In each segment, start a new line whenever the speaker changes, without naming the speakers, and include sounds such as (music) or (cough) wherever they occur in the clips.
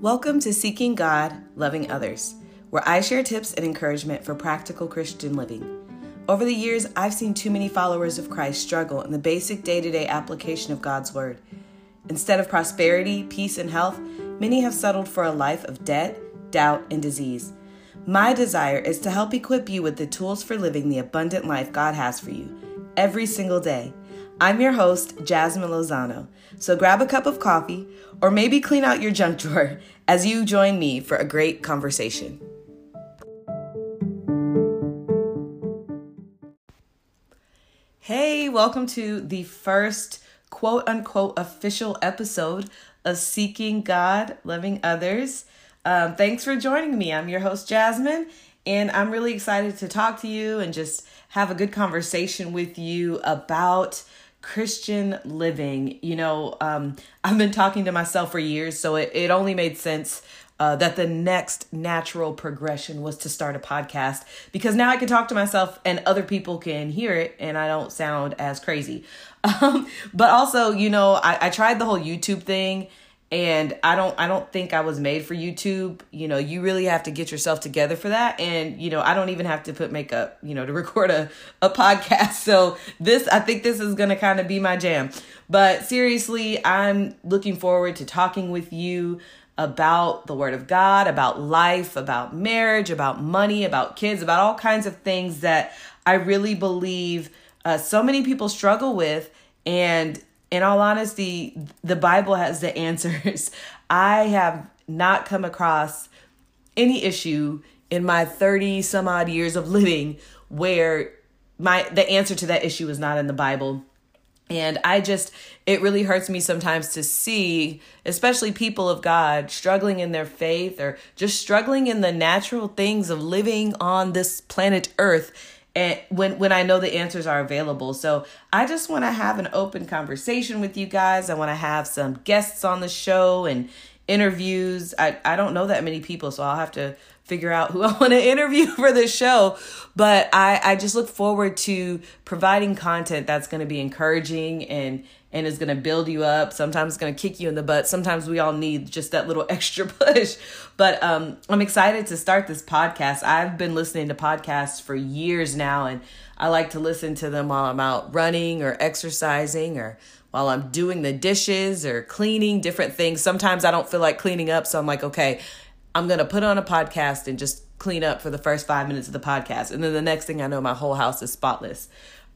Welcome to Seeking God, Loving Others, where I share tips and encouragement for practical Christian living. Over the years, I've seen too many followers of Christ struggle in the basic day to day application of God's Word. Instead of prosperity, peace, and health, many have settled for a life of debt, doubt, and disease. My desire is to help equip you with the tools for living the abundant life God has for you every single day. I'm your host, Jasmine Lozano. So grab a cup of coffee or maybe clean out your junk (laughs) drawer as you join me for a great conversation. Hey, welcome to the first quote unquote official episode of Seeking God, Loving Others. Um, thanks for joining me. I'm your host, Jasmine, and I'm really excited to talk to you and just have a good conversation with you about Christian living. You know, um, I've been talking to myself for years, so it, it only made sense uh, that the next natural progression was to start a podcast because now I can talk to myself and other people can hear it and I don't sound as crazy. (laughs) Um, but also, you know, I, I tried the whole YouTube thing and i don't i don't think i was made for youtube. You know you really have to get yourself together for that. And you know i don't even have to put makeup you know to (laughs) record a, a podcast. So this i think this is gonna kind of be my jam. But seriously i'm looking forward to talking with you about the word of god about life about marriage about money about kids about all kinds of things that i really believe uh, so many people struggle with. And in all honesty, the Bible has the answers. (laughs) I have not come across any issue in my 30 some odd years of living where my the answer to that issue is not in the Bible. And I just, it really hurts me sometimes to see, especially people of God, struggling in their faith or just struggling in the natural things of living on this planet Earth and when when I know the answers are available. So I just want to have an open conversation with you guys. I want to have some guests on the show and interviews. I I don't know that many people, so I'll have to figure out (laughs) who I want to interview (laughs) for the show. But I I just look forward to providing content that's going to be encouraging and and is going to build you up. Sometimes it's going to kick you in the butt. Sometimes we all need just that little (laughs) extra push. But um, I'm excited to start this podcast. I've been listening to podcasts for years now, and I like to listen to them while I'm out running or exercising or while I'm doing the dishes or cleaning different things. Sometimes I don't feel like cleaning up, so I'm like, okay, I'm going to put on a podcast and just clean up for the first five minutes of the podcast. And then the next thing I know, my whole house is spotless.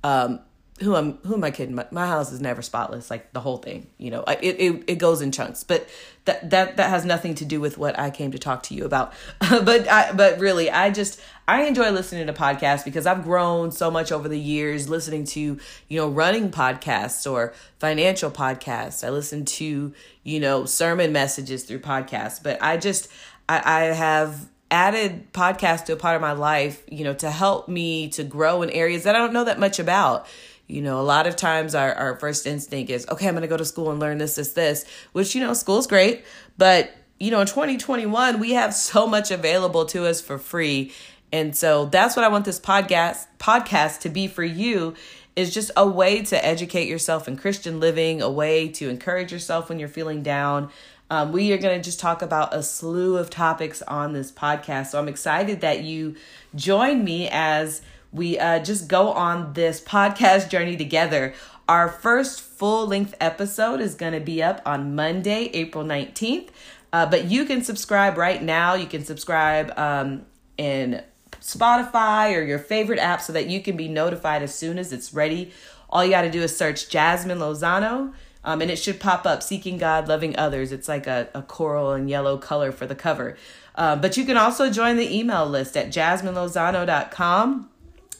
Um, who am who am I kidding? My, my, house is never spotless, like the whole thing. You know, it, it it goes in chunks, but that that that has nothing to do with what I came to talk to you about. (laughs) but I but really, I just I enjoy listening to podcasts because I've grown so much over the years listening to you know running podcasts or financial podcasts. I listen to you know sermon messages through podcasts, but I just I, I have added podcasts to a part of my life, you know, to help me to grow in areas that I don't know that much about you know, a lot of times our, our first instinct is, okay, I'm going to go to school and learn this, this, this, which, you know, school's great. But, you know, in 2021, we have so much available to us for free. And so that's what I want this podcast podcast to be for you is just a way to educate yourself in Christian living, a way to encourage yourself when you're feeling down. Um, we are going to just talk about a slew of topics on this podcast. So I'm excited that you join me as we uh, just go on this podcast journey together. Our first full length episode is going to be up on Monday, April 19th. Uh, but you can subscribe right now. You can subscribe um, in Spotify or your favorite app so that you can be notified as soon as it's ready. All you got to do is search Jasmine Lozano. Um, and it should pop up seeking god loving others it's like a, a coral and yellow color for the cover uh, but you can also join the email list at jasminelozano.com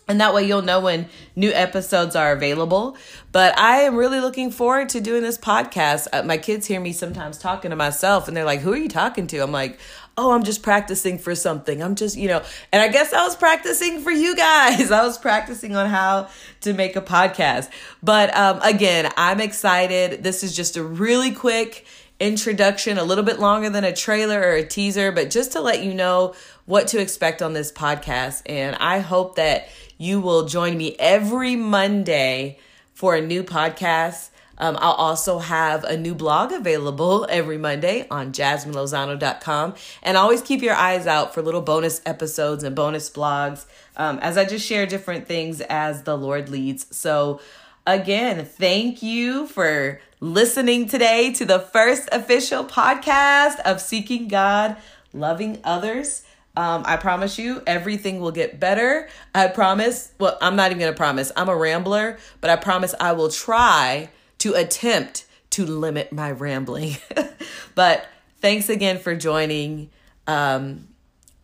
and that way you'll know when new episodes are available. But I am really looking forward to doing this podcast. Uh, my kids hear me sometimes talking to myself and they're like, Who are you talking to? I'm like, Oh, I'm just practicing for something. I'm just, you know, and I guess I was practicing for you guys. (laughs) I was practicing on how to make a podcast. But um, again, I'm excited. This is just a really quick introduction, a little bit longer than a trailer or a teaser, but just to let you know what to expect on this podcast. And I hope that you will join me every Monday for a new podcast. Um, I'll also have a new blog available (laughs) every Monday on jasminelozano.com. And always keep your eyes out for little bonus episodes and bonus blogs um, as I just share different things as the Lord leads. So, again, thank you for listening today to the first official podcast of Seeking God, Loving Others. Um, I promise you, everything will get better. I promise. Well, I'm not even going to promise. I'm a rambler, but I promise I will try to attempt to limit my rambling. (laughs) but thanks again for joining. Um,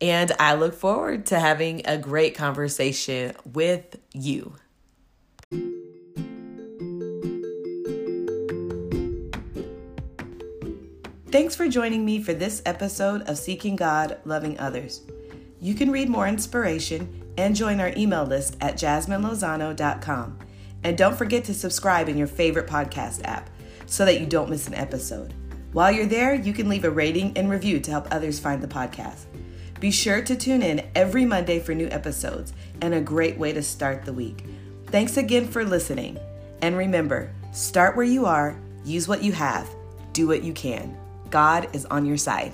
and I look forward to having a great conversation with you. Thanks for joining me for this episode of Seeking God, Loving Others. You can read more inspiration and join our email list at jasminelozano.com. And don't forget to subscribe in your favorite podcast app so that you don't miss an episode. While you're there, you can leave a rating and review to help others find the podcast. Be sure to tune in every Monday for new episodes and a great way to start the week. Thanks again for listening. And remember start where you are, use what you have, do what you can. God is on your side.